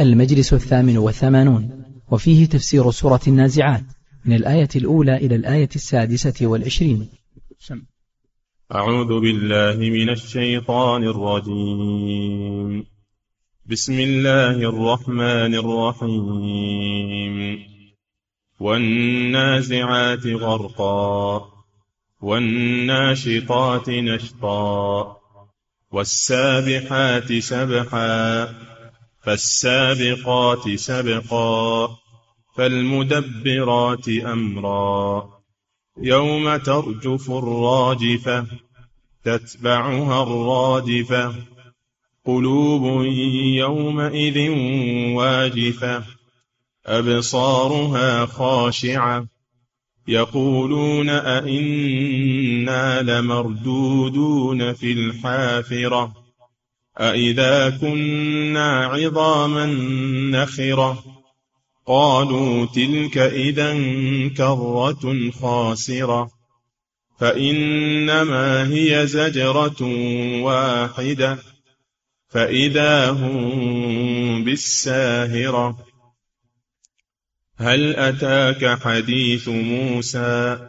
المجلس الثامن والثمانون وفيه تفسير سورة النازعات من الآية الأولى إلى الآية السادسة والعشرين. أعوذ بالله من الشيطان الرجيم بسم الله الرحمن الرحيم والنازعات غرقا والناشطات نشطا والسابحات سبحا فالسابقات سبقا فالمدبرات أمرا. يوم ترجف الراجفة تتبعها الرادفة. قلوب يومئذ واجفة أبصارها خاشعة. يقولون أئنا لمردودون في الحافرة. أئذا كنا عظاما نخرة قالوا تلك إذا كرة خاسرة فإنما هي زجرة واحدة فإذا هم بالساهرة هل أتاك حديث موسى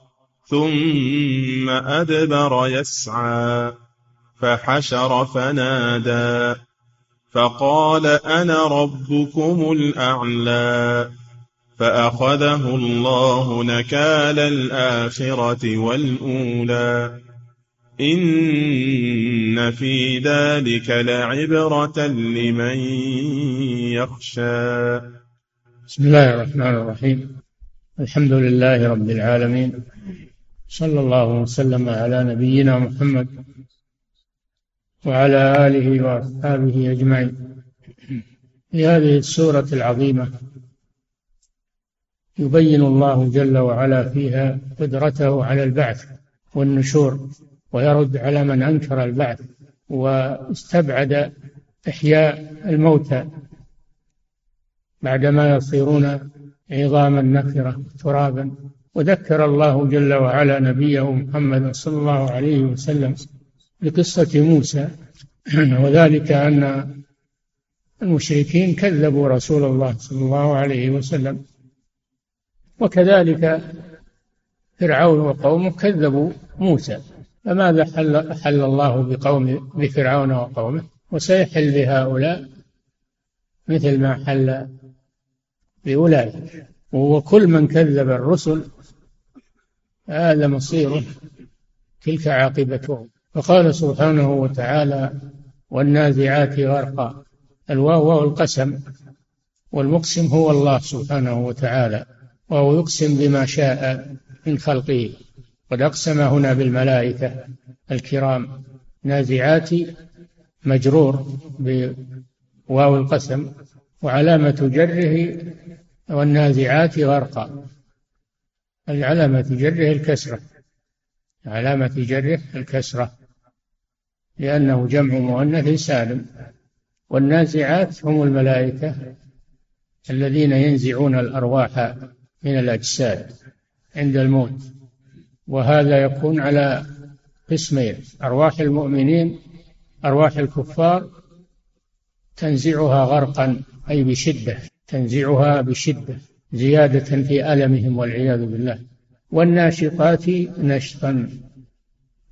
ثم أدبر يسعى فحشر فنادى فقال أنا ربكم الأعلى فأخذه الله نكال الآخرة والأولى. إن في ذلك لعبرة لمن يخشى. بسم الله الرحمن الرحيم. الحمد لله رب العالمين. صلى الله وسلم على نبينا محمد وعلى آله وأصحابه أجمعين. في هذه السورة العظيمة يبين الله جل وعلا فيها قدرته على البعث والنشور ويرد على من أنكر البعث واستبعد إحياء الموتى بعدما يصيرون عظاما نخرة ترابا. وذكر الله جل وعلا نبيه محمد صلى الله عليه وسلم بقصة موسى. وذلك أن المشركين كذبوا رسول الله صلى الله عليه وسلم. وكذلك فرعون وقومه كذبوا موسى. فماذا حل, حل الله بقوم بفرعون وقومه؟ وسيحل بهؤلاء مثل ما حل بأولئك. وكل من كذب الرسل هذا مصيره تلك عاقبتهم فقال سبحانه وتعالى والنازعات غرقا. الواو واو القسم. والمقسم هو الله سبحانه وتعالى. وهو يقسم بما شاء من خلقه. قد أقسم هنا بالملائكة الكرام. نازعات مجرور بواو القسم. وعلامة جره والنازعات غرقا. علامة جره الكسرة. علامة جره الكسرة. لأنه جمع مؤنث سالم. والنازعات هم الملائكة الذين ينزعون الأرواح من الأجساد عند الموت. وهذا يكون على قسمين أرواح المؤمنين أرواح الكفار. تنزعها غرقا أي بشدة. تنزعها بشدة. زيادة في ألمهم والعياذ بالله. والناشطات نشطا.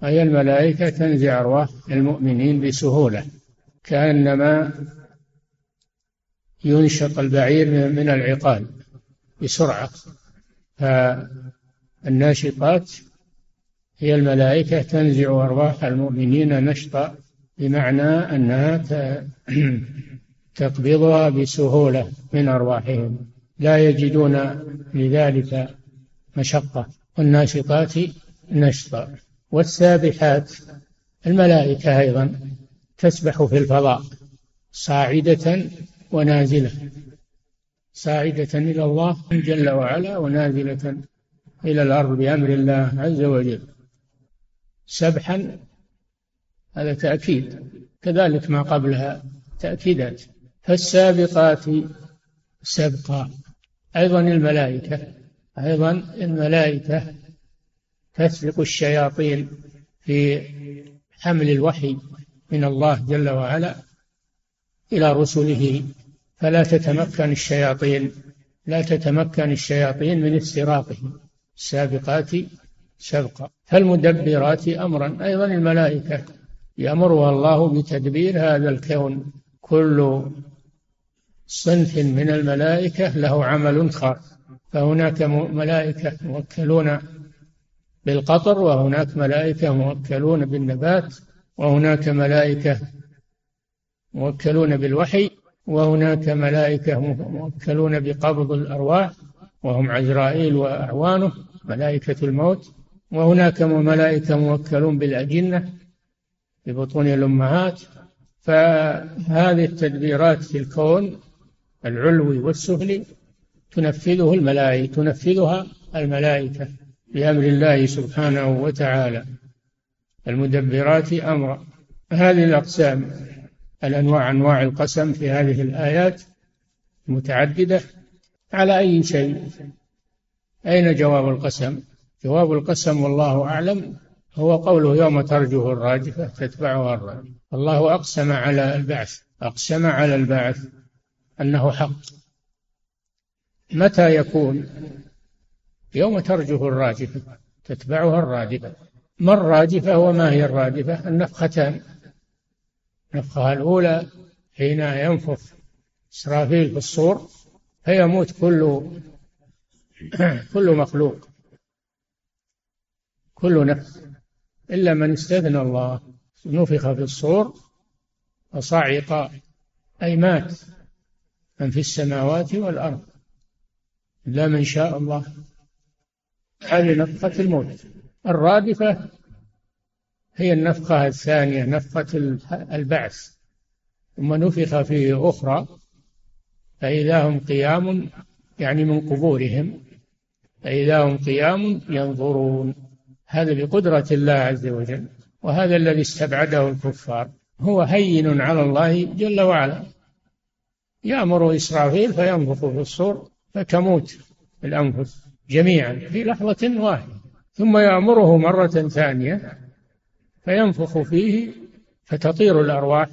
أي الملائكة تنزع أرواح المؤمنين بسهولة كأنما ينشط البعير من العقال بسرعة. فالناشطات هي الملائكة تنزع أرواح المؤمنين نشطا بمعنى أنها تقبضها بسهولة من أرواحهم. لا يجدون لذلك مشقة والناشطات نشطا. والسابحات الملائكة أيضا تسبح في الفضاء صاعدة ونازلة. صاعدة إلى الله جل وعلا ونازلة إلى الأرض بأمر الله عز وجل. سبحا هذا تأكيد. كذلك ما قبلها تأكيدات. فالسابقات سبقا. أيضا الملائكة أيضا الملائكة تسبق الشياطين في حمل الوحي من الله جل وعلا إلى رسله. فلا تتمكن الشياطين لا تتمكن الشياطين من استراقه السابقات سبقا فالمدبرات أمرا. أيضا الملائكة يأمرها الله بتدبير هذا الكون كل صنف من الملائكة له عمل خاص. فهناك ملائكة موكلون بالقطر وهناك ملائكة موكلون بالنبات وهناك ملائكة موكلون بالوحي وهناك ملائكة موكلون بقبض الأرواح وهم عزرائيل وأعوانه ملائكة الموت. وهناك ملائكة موكلون بالأجنة في بطون الأمهات. فهذه التدبيرات في الكون العلوي والسفلي تنفذه الملائكة تنفذها الملائكة بأمر الله سبحانه وتعالى. المدبرات أمرا هذه الأقسام الأنواع أنواع القسم في هذه الآيات المتعددة على أي شيء؟ أين جواب القسم؟ جواب القسم والله أعلم هو قوله يوم ترجه الراجفة تتبعها الراجفة الله أقسم على البعث أقسم على البعث. أنه حق. متى يكون؟ يوم ترجف الراجفة تتبعها الرادفة. ما الراجفة وما هي الرادفة؟ النفختان. النفخة الأولى حين ينفخ إسرافيل في الصور فيموت كل كل مخلوق. كل نفس. إلا من استثنى الله نفخ في الصور فصعق أي مات. من في السماوات والأرض. إلا من شاء الله. هذه نفخة الموت. الرادفة هي النفخة الثانية نفخة البعث. ثم نفخ فيه أخرى فإذا هم قيام يعني من قبورهم فإذا هم قيام ينظرون. هذا بقدرة الله عز وجل. وهذا الذي استبعده الكفار. هو هين على الله جل وعلا. يأمر إسرافيل فينفخ في الصور فتموت الأنفس جميعا في لحظة واحدة. ثم يأمره مرة ثانية فينفخ فيه فتطير الأرواح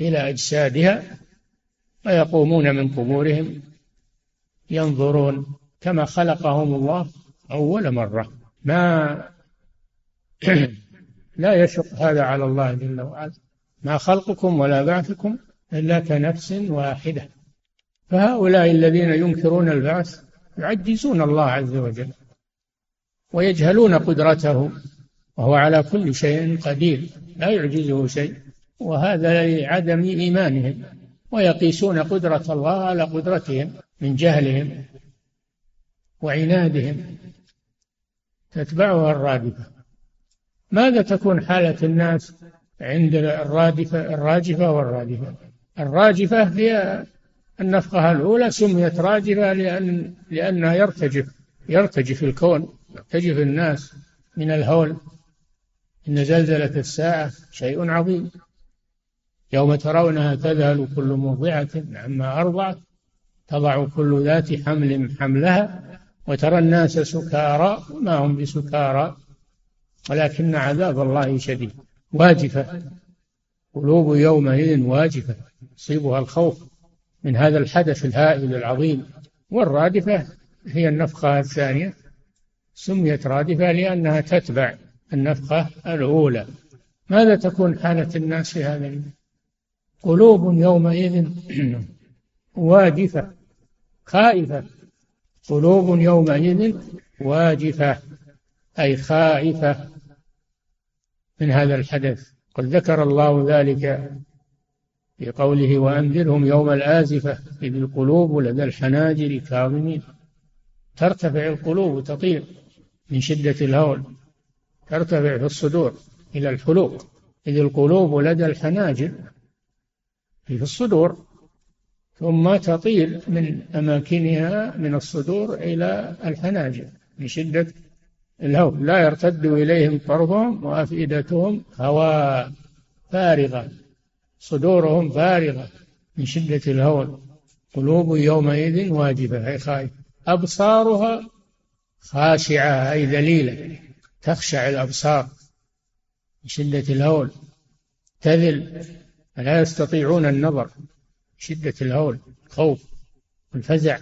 إلى أجسادها فيقومون من قبورهم ينظرون كما خلقهم الله أول مرة. ما لا يشق هذا على الله جل وعلا. ما خلقكم ولا بعثكم إلا كنفس واحدة. فهؤلاء الذين ينكرون البعث يعجزون الله عز وجل ويجهلون قدرته وهو على كل شيء قدير لا يعجزه شيء وهذا لعدم إيمانهم ويقيسون قدرة الله على قدرتهم من جهلهم وعنادهم. تتبعها الرادفة. ماذا تكون حالة الناس عند الرادفة الراجفة والرادفة؟ الراجفة هي النفخة الأولى سميت راجفة لأن لأنها يرتجف يرتجف الكون يرتجف الناس من الهول. إن زلزلة الساعة شيء عظيم. يوم ترونها تذهل كل مرضعة عما أرضعت تضع كل ذات حمل حملها وترى الناس سكارى وما هم بسكارى. ولكن عذاب الله شديد. واجفة. قلوب يومئذ واجفة يصيبها الخوف من هذا الحدث الهائل العظيم. والرادفة هي النفخة الثانية. سميت رادفة لأنها تتبع النفخة الأولى. ماذا تكون حالة الناس في هذا قلوب يومئذ واجفة خائفة. قلوب يومئذ واجفة أي خائفة من هذا الحدث. قد ذكر الله ذلك في قوله وأنذرهم يوم الآزفة إذ القلوب لدى الحناجر كاظمين. ترتفع القلوب وتطير من شدة الهول ترتفع في الصدور إلى الحلوق إذ القلوب لدى الحناجر في الصدور ثم تطير من أماكنها من الصدور إلى الحناجر من شدة الهول لا يرتد إليهم طرفهم وأفئدتهم هواء فارغة صدورهم فارغة من شدة الهول قلوب يومئذ واجبة أي خائفة أبصارها خاشعة أي ذليلة تخشع الأبصار من شدة الهول. تذل لا يستطيعون النظر شدة الهول. خوف والفزع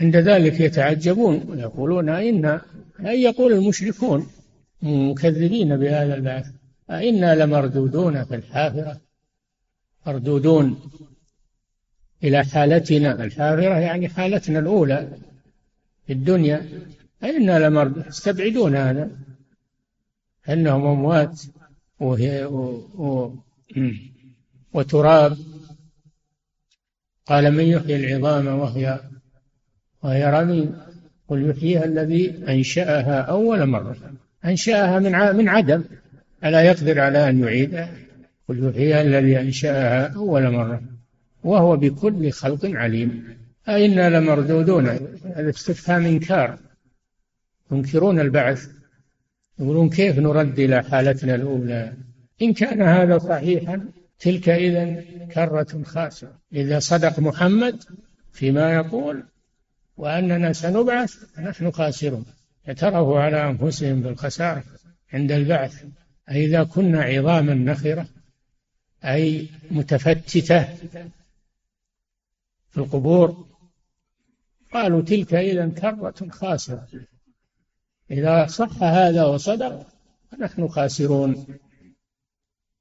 عند ذلك يتعجبون ويقولون أئنا أي يقول المشركون مكذبين بهذا البعث أئنا لمردودون في الحافرة؟ مردودون إلى حالتنا الحافرة يعني حالتنا الأولى في الدنيا. أئنا لمردود يستبعدون هذا أنهم أموات و... و... وتراب. قال من يحيي العظام وهي وهي رميم. قل يحييها الذي أنشأها أول مرة. أنشأها من من عدم. ألا يقدر على أن يعيدها قل يحييها الذي أنشأها أول مرة. وهو بكل خلق عليم. أئنا لمردودون. هذا استفهام إنكار. ينكرون البعث. يقولون كيف نرد إلى حالتنا الأولى؟ إن كان هذا صحيحا تلك إذا كرة خاسرة. إذا صدق محمد فيما يقول وأننا سنبعث فنحن خاسرون اعترفوا على أنفسهم بالخسارة عند البعث. أي إذا كنا عظاما نخرة أي متفتتة في القبور قالوا تلك إذا كرة خاسرة. إذا صح هذا وصدق فنحن خاسرون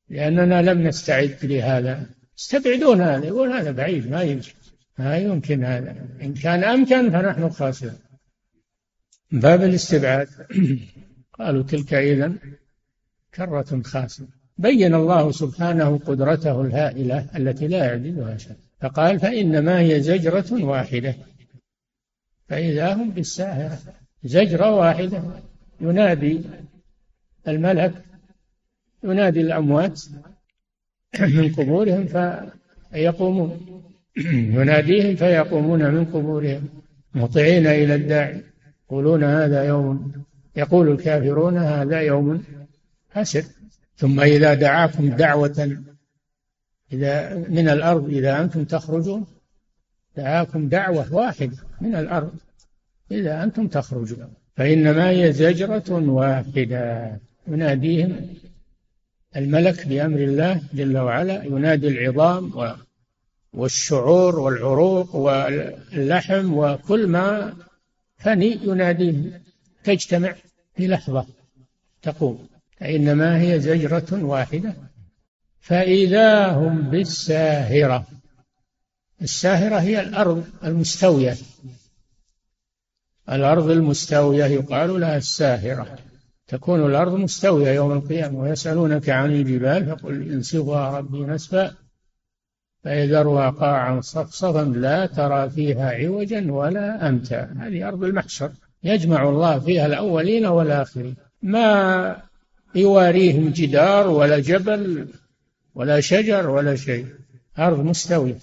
لأننا لم نستعد لهذا. يستبعدون هذا يقول هذا بعيد ما يمكن ما يمكن هذا. إن كان أمكن فنحن خاسرون. باب الاستبعاد. قالوا تلك إذا كرة خاسرة. بين الله سبحانه قدرته الهائلة التي لا يعدلها شيء. فقال فإنما هي زجرة واحدة. فإذا هم بالساهرة. زجرة واحدة. ينادي الملك ينادي الأموات من قبورهم فيقومون. يناديهم فيقومون من قبورهم مطيعين إلى الداعي يقولون هذا يوم يقول الكافرون هذا يوم حسر ثم إذا دعاكم دعوة إذا من الأرض إذا أنتم تخرجون دعاكم دعوة واحدة من الأرض إذا أنتم تخرجون. فإنما هي زجرة واحدة. يناديهم الملك بأمر الله جل وعلا ينادي العظام والشعور والعروق واللحم وكل ما فني يناديه تجتمع في لحظة تقوم فإنما هي زجرة واحدة. فإذا هم بالساهرة الساهرة هي الأرض المستوية. الأرض المستوية يقال لها الساهرة. تكون الأرض مستوية يوم القيامة ويسألونك عن الجبال فقل انسفها ربي نسفا. فيذرها قاعا صفصفا لا ترى فيها عوجا ولا أمتا. هذه أرض المحشر. يجمع الله فيها الأولين والآخرين. ما يواريهم جدار ولا جبل ولا شجر ولا شيء. أرض مستوية.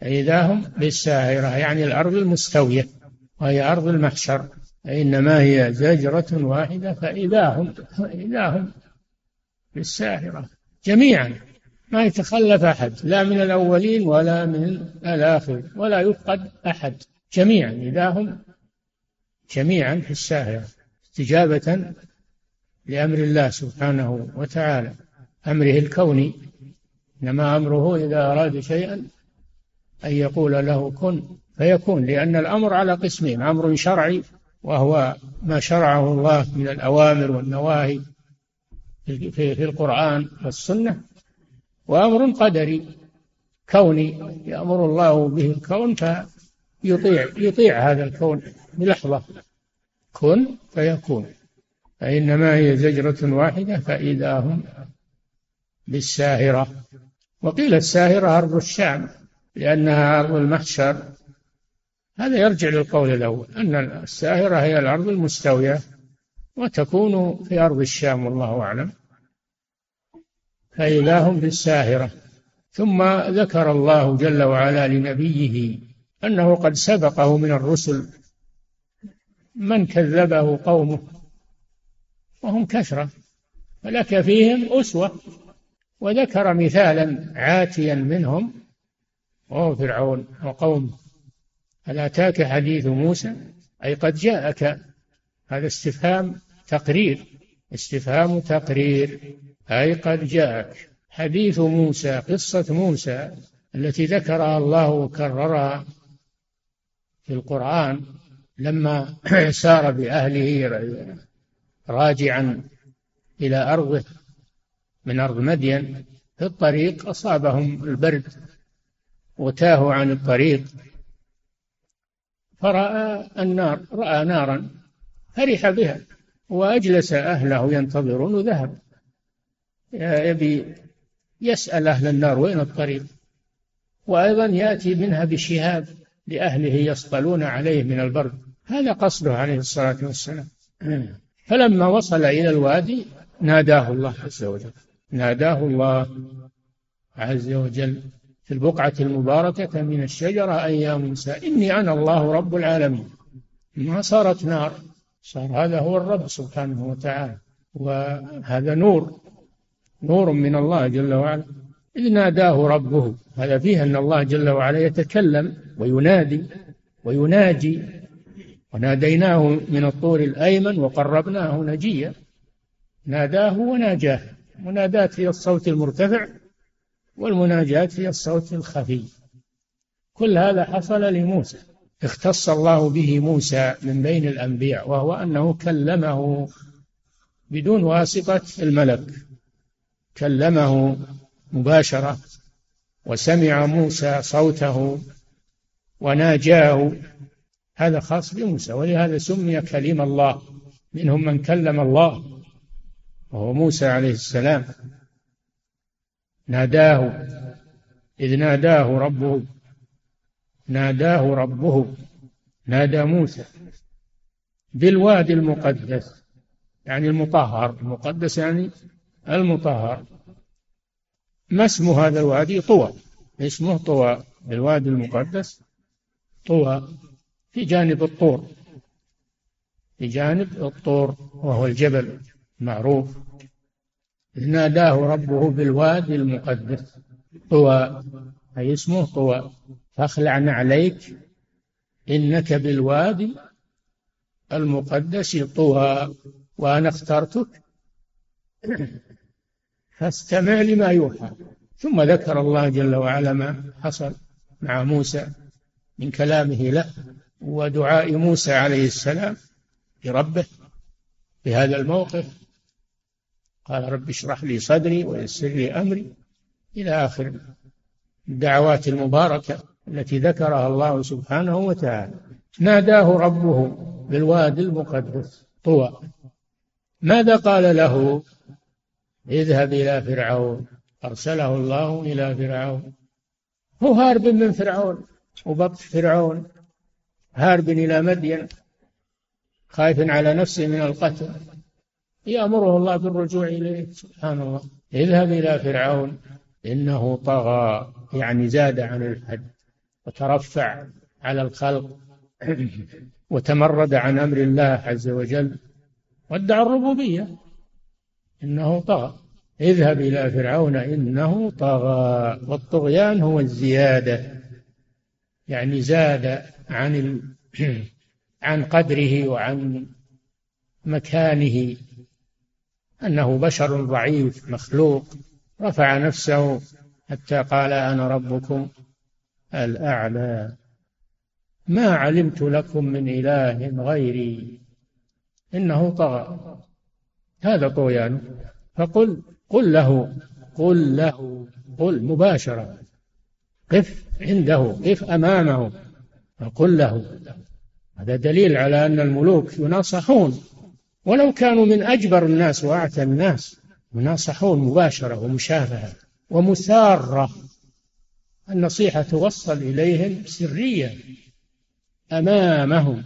فإذا هم بالساهرة يعني الأرض المستوية وهي أرض المحشر. إنما هي زجرة واحدة فإذا هم إذا هم بالساهرة جميعا. ما يتخلف أحد لا من الأولين ولا من الآخر ولا يفقد أحد. جميعا إذا هم جميعا في الساهرة استجابة لأمر الله سبحانه وتعالى. أمره الكوني إنما أمره إذا أراد شيئا أن يقول له كن فيكون لأن الأمر على قسمين أمر شرعي وهو ما شرعه الله من الأوامر والنواهي في, في القرآن والسنة وأمر قدري. كوني يأمر الله به الكون فيطيع يطيع هذا الكون بلحظة. كن فيكون. فإنما هي زجرة واحدة فإذا هم بالساهرة. وقيل الساهرة أرض الشام لأنها أرض المحشر. هذا يرجع للقول الأول أن الساهرة هي الأرض المستوية وتكون في أرض الشام والله أعلم. فإذا هم بالساهرة ثم ذكر الله جل وعلا لنبيه أنه قد سبقه من الرسل من كذبه قومه وهم كثرة فلك فيهم أسوة. وذكر مثالا عاتيا منهم وهو فرعون وقومه. هل أتاك حديث موسى؟ أي قد جاءك هذا استفهام تقرير. استفهام تقرير. أي قد جاءك. حديث موسى قصة موسى التي ذكرها الله وكررها في القرآن لما سار بأهله راجعا إلى أرضه من أرض مدين في الطريق أصابهم البرد وتاهوا عن الطريق. فرأى النار رأى نارا فرح بها وأجلس أهله ينتظرون وذهب يبي يسأل أهل النار وين الطريق وأيضا يأتي منها بشهاب لأهله يصطلون عليه من البرد. هذا قصده عليه الصلاة والسلام. فلما وصل إلى الوادي ناداه الله عز وجل. ناداه الله عز وجل في البقعة المباركة من الشجرة أي يا موسى إني أنا الله رب العالمين. ما صارت نار صار هذا هو الرب سبحانه وتعالى. وهذا نور. نور من الله جل وعلا. إذ ناداه ربه. هذا فيه أن الله جل وعلا يتكلم وينادي ويناجي. وناديناه من الطور الأيمن وقربناه نجيا. ناداه وناجاه. منادات هي الصوت المرتفع والمناجات هي الصوت الخفي. كل هذا حصل لموسى. اختص الله به موسى من بين الأنبياء وهو أنه كلمه بدون واسطة الملك. كلمه مباشرة وسمع موسى صوته وناجاه. هذا خاص بموسى ولهذا سمي كليم الله منهم من كلم الله وهو موسى عليه السلام. ناداه إذ ناداه ربه ناداه ربه نادى موسى بالوادي المقدس يعني المطهر. المقدس يعني المطهر. ما اسم هذا الوادي؟ طوى. اسمه طوى الوادي المقدس. طوى في جانب الطور. في جانب الطور وهو الجبل المعروف. ناداه ربه بالوادي المقدس. طوى. أي اسمه؟ طوى. فاخلع عليك. إنك بالوادي المقدس طوى. وأنا اخترتك. فاستمع لما يوحى. ثم ذكر الله جل وعلا ما حصل مع موسى من كلامه له ودعاء موسى عليه السلام لربه في هذا الموقف. قال رب اشرح لي صدري ويسر لي أمري. إلى آخر الدعوات المباركة التي ذكرها الله سبحانه وتعالى. ناداه ربه بالوادي المقدس طوى. ماذا قال له؟ اذهب إلى فرعون. أرسله الله إلى فرعون. هو هارب من فرعون وبطش فرعون. هارب إلى مدين خايف على نفسه من القتل. يأمره الله بالرجوع إليه. سبحان الله. اذهب إلى فرعون. إنه طغى يعني زاد عن الحد وترفع على الخلق وتمرد عن أمر الله عز وجل وادعى الربوبية. إنه طغى. اذهب إلى فرعون إنه طغى. والطغيان هو الزيادة. يعني زاد عن ال... عن قدره وعن مكانه. أنه بشر ضعيف مخلوق. رفع نفسه حتى قال أنا ربكم الأعلى. ما علمت لكم من إله غيري. إنه طغى. هذا طغيان. فقل قل له قل له قل مباشرة. قف عنده قف أمامه. فقل له. هذا دليل على أن الملوك يناصحون. ولو كانوا من أجبر الناس وأعتى الناس يناصحون مباشرة ومشافهة ومسارة النصيحة توصل إليهم سريا أمامهم.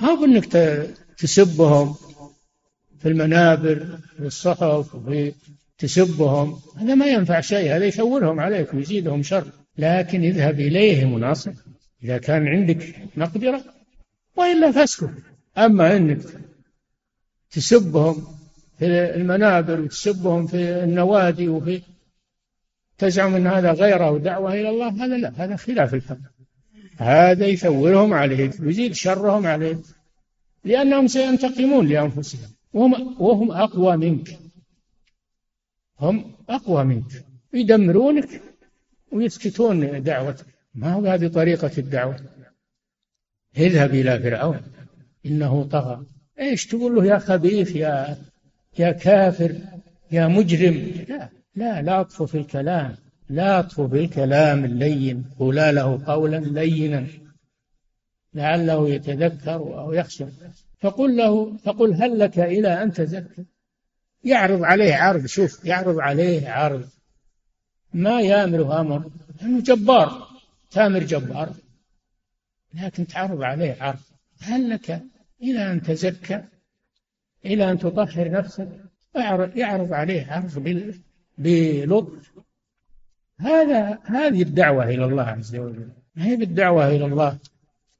هو أنك تسبهم؟ في المنابر في الصحف وفي تسبهم هذا ما ينفع شيء هذا يثورهم عليك ويزيدهم شر. لكن اذهب إليهم وناصر إذا كان عندك مقدرة وإلا فاسكت. أما أنك تسبهم في المنابر وتسبهم في النوادي وفي تزعم أن هذا غيره ودعوة إلى الله هذا لا هذا خلاف الحق. هذا يثورهم عليك ويزيد شرهم عليك لأنهم سينتقمون لأنفسهم. وهم, وهم أقوى منك. هم أقوى منك. يدمرونك ويسكتون دعوتك. ما هو هذه طريقة الدعوة؟ اذهب إلى فرعون. إنه طغى. إيش تقول له؟ يا خبيث يا يا كافر يا مجرم. لا لا لا أطفو في الكلام. لا أطفو في الكلام اللين. قولا له قولا لينا. لعله يتذكر أو يخشى. فقل له فقل هل لك إلى أن تزكى يعرض عليه عرض شوف يعرض عليه عرض. ما يامره أمر لأنه جبار تامر جبار. لكن تعرض عليه عرض. هل لك إلى أن تزكى إلى أن تطهر نفسك؟ يعرض عليه عرض بلطف. هذا هذه الدعوة إلى الله عز وجل. ما هي بالدعوة إلى الله؟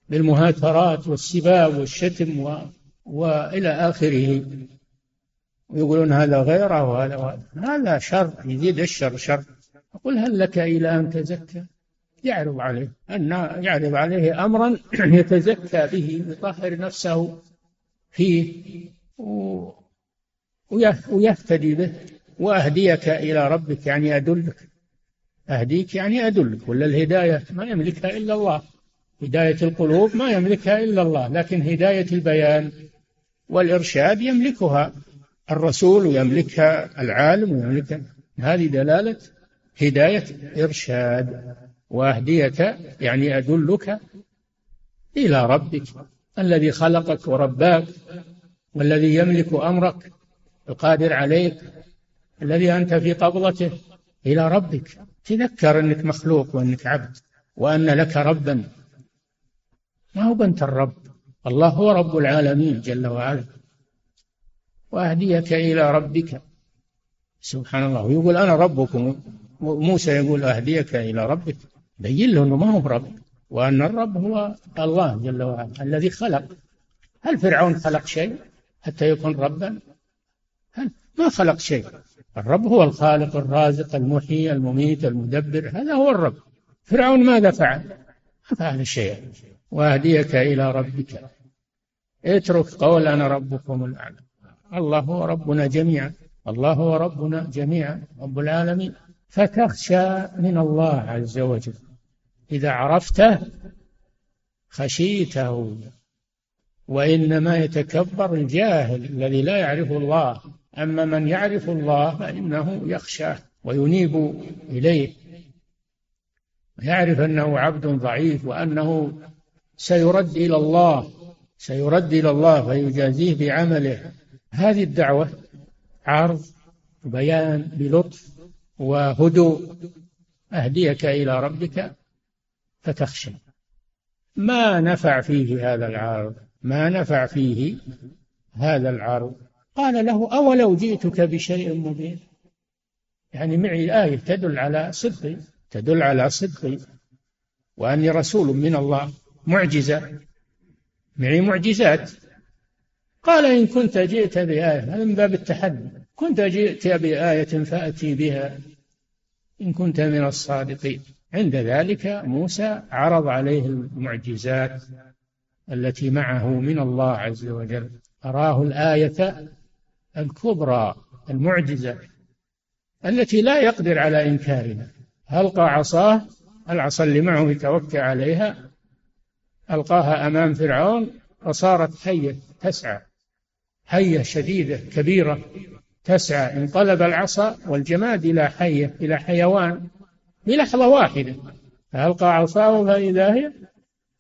بالمهاترات والسباب والشتم و... وإلى آخره. ويقولون هذا غيره وهذا هذا شر يزيد الشر شر. قل هل لك إلى أن تزكى؟ يعرض عليه. أن يعرض عليه أمرا يتزكى به يطهر نفسه فيه ويهتدي به. وأهديك إلى ربك يعني أدلك. أهديك يعني أدلك. ولا الهداية ما يملكها إلا الله. هداية القلوب ما يملكها إلا الله لكن هداية البيان والإرشاد يملكها. الرسول ويملكها العالم ويملكها هذه دلالة هداية إرشاد وأهديك يعني أدلك إلى ربك الذي خلقك ورباك والذي يملك أمرك القادر عليك الذي أنت في قبضته إلى ربك. تذكر أنك مخلوق وأنك عبد وأن لك ربا. ما هو بنت الرب. الله هو رب العالمين جل وعلا. وأهديك إلى ربك. سبحان الله. ويقول أنا ربكم. موسى يقول أهديك إلى ربك. بين له أنه ما هو رب. وأن الرب هو الله جل وعلا الذي خلق. هل فرعون خلق شيء حتى يكون ربا؟ هل؟ ما خلق شيء. الرب هو الخالق الرازق المحيي المميت المدبر. هذا هو الرب. فرعون ماذا فعل؟ ما فعل شيئا. وأهديك إلى ربك. اترك قول أنا ربكم الأعلى. الله هو ربنا جميعا. الله هو ربنا جميعا. رب العالمين. فتخشى من الله عز وجل. إذا عرفته خشيته. وإنما يتكبر الجاهل الذي لا يعرف الله. أما من يعرف الله فإنه يخشاه وينيب إليه. يعرف أنه عبد ضعيف وأنه سيرد إلى الله سيرد إلى الله فيجازيه بعمله. هذه الدعوة عرض بيان بلطف وهدوء. أهديك إلى ربك فتخشى. ما نفع فيه هذا العرض؟ ما نفع فيه هذا العرض؟ قال له أولو جئتك بشيء مبين؟ يعني معي آية تدل على صدقي تدل على صدقي وأني رسول من الله. معجزة. معي معجزات. قال إن كنت جئت بآية هذا من باب التحدي. كنت جئت بآية فأتي بها. إن كنت من الصادقين. عند ذلك موسى عرض عليه المعجزات التي معه من الله عز وجل. أراه الآية الكبرى المعجزة التي لا يقدر على إنكارها. ألقى عصاه العصا اللي معه يتوكى عليها؟ ألقاها أمام فرعون فصارت حية تسعى حية شديدة كبيرة تسعى انقلب العصا والجماد إلى حية إلى حيوان بلحظة واحدة فألقى عصاه فإذا هي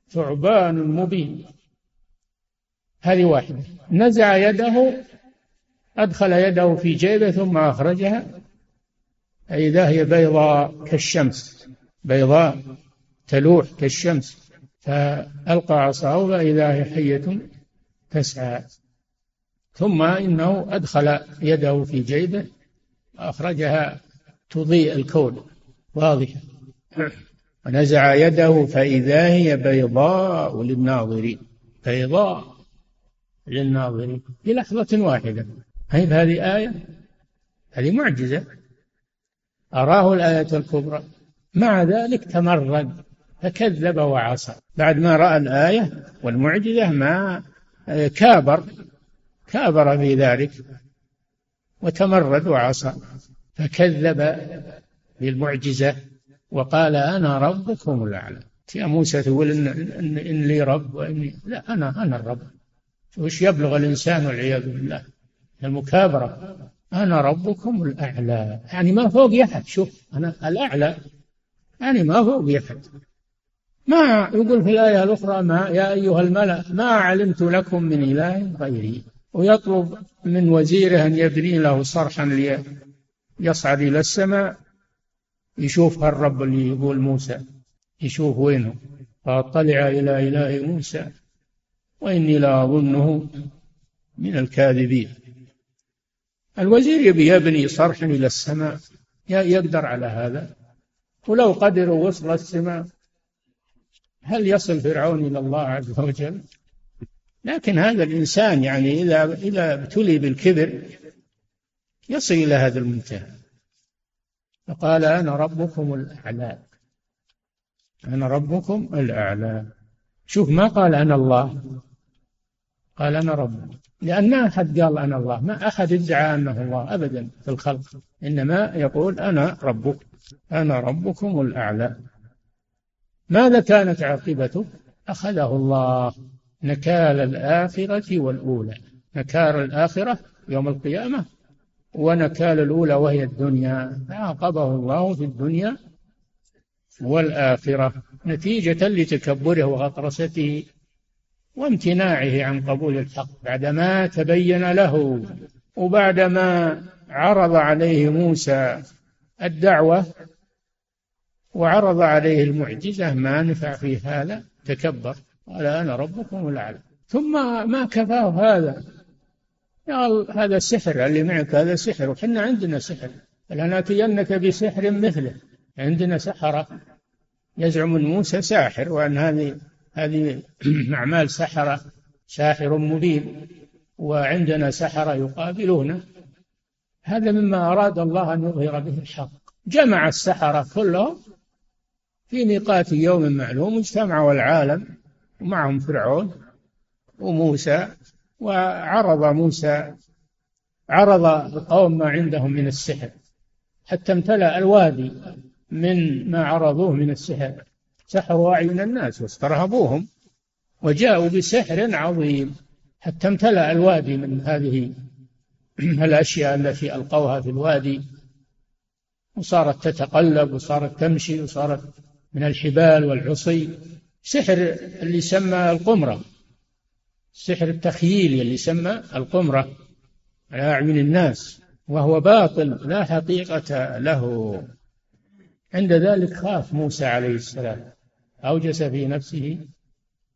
ثعبان مبين. هذه واحدة. نزع يده أدخل يده في جيبه ثم أخرجها. فإذا هي بيضاء كالشمس بيضاء تلوح كالشمس. فألقى عصاه فإذا هي حية تسعى. ثم إنه أدخل يده في جيبه أخرجها تضيء الكون. واضحة ونزع يده فإذا هي بيضاء للناظرين. بيضاء للناظرين. في لحظة واحدة. هي هذه آية؟ هذه معجزة. أراه الآية الكبرى. مع ذلك تمرد. فكذب وعصى. بعد ما رأى الآية والمعجزة ما كابر كابر في ذلك وتمرد وعصى. فكذب بالمعجزة وقال أنا ربكم الأعلى. يا موسى تقول إن, إن, إن لي رب وإني لا أنا أنا الرب. وش يبلغ الإنسان والعياذ بالله؟ المكابرة. أنا ربكم الأعلى. يعني ما فوق أحد. شوف أنا الأعلى. يعني ما فوق أحد. ما يقول في الآية الأخرى ما يا أيها الملأ ما علمت لكم من إله غيري. ويطلب من وزيره أن يبني له صرحا ليصعد إلى السماء يشوف هالرب اللي يقول موسى يشوف وينه. فأطلع إلى إله موسى وإني لأظنه من الكاذبين. الوزير يبي يبني صرحا إلى السماء يقدر على هذا. ولو قدروا وصل السماء هل يصل فرعون إلى الله عز وجل؟ لكن هذا الإنسان يعني إذا إذا ابتلي بالكبر يصل إلى هذا المنتهى. فقال أنا ربكم الأعلى. أنا ربكم الأعلى. شوف ما قال أنا الله. قال أنا رب. لأن ما أحد قال أنا الله. ما أحد ادعى أنه الله أبدا في الخلق. إنما يقول أنا ربك. أنا ربكم الأعلى. ماذا كانت عاقبته؟ أخذه الله نكال الآخرة والأولى. نكال الآخرة يوم القيامة ونكال الأولى وهي الدنيا. فعاقبه الله في الدنيا والآخرة نتيجة لتكبره وغطرسته وامتناعه عن قبول الحق. بعدما تبين له وبعدما عرض عليه موسى الدعوة وعرض عليه المعجزة ما نفع في هذا تكبر. قال أنا ربكم الأعلى. ثم ما كفاه هذا. قال هذا السحر اللي معك هذا سحر وحنا عندنا سحر. فلناتينك بسحر مثله. عندنا سحرة. يزعم موسى ساحر وأن هذه هذه أعمال سحرة ساحر مبين. وعندنا سحرة يقابلونه. هذا مما أراد الله أن يظهر به الحق. جمع السحرة كلهم في ميقات يوم معلوم اجتمعوا العالم ومعهم فرعون وموسى وعرض موسى عرض القوم ما عندهم من السحر. حتى امتلأ الوادي من ما عرضوه من السحر. سحروا أعين الناس واسترهبوهم وجاءوا بسحر عظيم. حتى امتلأ الوادي من هذه الأشياء التي ألقوها في الوادي. وصارت تتقلب وصارت تمشي وصارت من الحبال والعصي سحر اللي يسمى القمرة. سحر التخييل اللي يسمى القمرة على أعين الناس وهو باطل لا حقيقة له. عند ذلك خاف موسى عليه السلام. أوجس في نفسه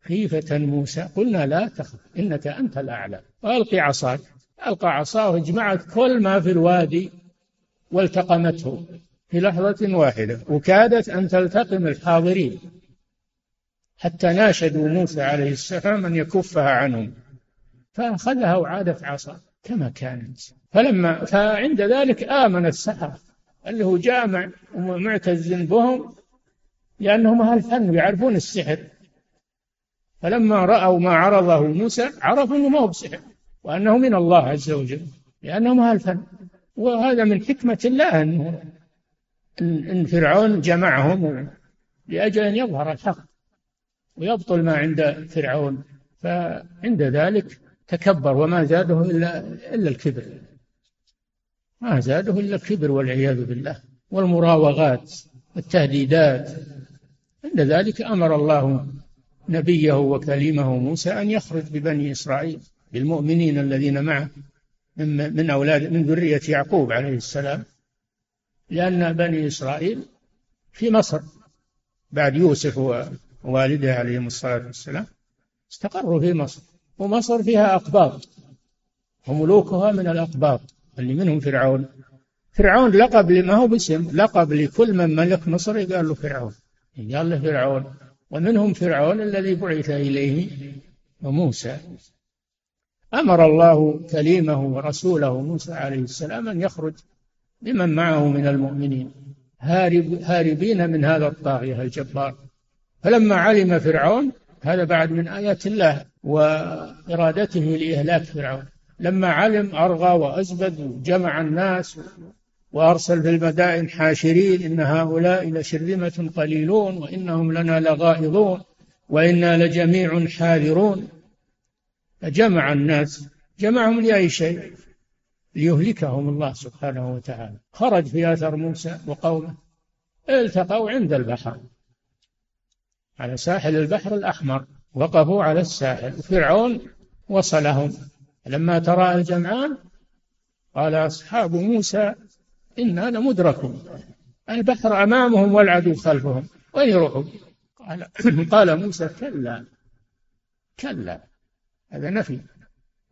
خيفة موسى قلنا لا تخف إنك أنت الأعلى. وألقي عصاك. ألقى عصاه اجمعت كل ما في الوادي والتقمته. في لحظة واحدة وكادت أن تلتقم الحاضرين حتى ناشدوا موسى عليه السلام أن يكفها عنهم. فأخذها وعادت عصا كما كانت. فلما فعند ذلك آمن السحرة اللي هو جامع ومعتز بهم لأنهم أهل فن يعرفون السحر. فلما رأوا ما عرضه موسى عرفوا أنه ما هو بسحر وأنه من الله عز وجل لأنهم أهل فن. وهذا من حكمة الله أنه إن فرعون جمعهم لأجل أن يظهر الحق ويبطل ما عند فرعون فعند ذلك تكبر وما زاده إلا إلا الكبر. ما زاده إلا الكبر والعياذ بالله والمراوغات والتهديدات. عند ذلك أمر الله نبيه وكليمه موسى أن يخرج ببني إسرائيل بالمؤمنين الذين معه من أولاد من ذرية يعقوب عليه السلام. لأن بني إسرائيل في مصر بعد يوسف ووالده عليهم الصلاة والسلام استقروا في مصر ومصر فيها أقباط. وملوكها من الأقباط اللي منهم فرعون. فرعون لقب ما هو باسم لقب لكل من ملك مصر قال له فرعون. قال له فرعون. ومنهم فرعون الذي بعث إليه وموسى أمر الله كليمه ورسوله موسى عليه السلام أن يخرج بمن معه من المؤمنين. هارب هاربين من هذا الطاغية الجبار. فلما علم فرعون هذا بعد من آيات الله وإرادته لإهلاك فرعون. لما علم أرغى وأزبد وجمع الناس وأرسل في المدائن حاشرين إن هؤلاء لشرذمة قليلون وإنهم لنا لغائظون وإنا لجميع حاذرون. فجمع الناس. جمعهم لأي شيء؟ ليهلكهم الله سبحانه وتعالى. خرج في أثر موسى وقومه التقوا عند البحر على ساحل البحر الأحمر وقفوا على الساحل. وفرعون وصلهم. لما ترى الجمعان قال أصحاب موسى إنا لمدركون. البحر أمامهم والعدو خلفهم. وين يروحوا قال, قال موسى كلا كلا هذا نفي.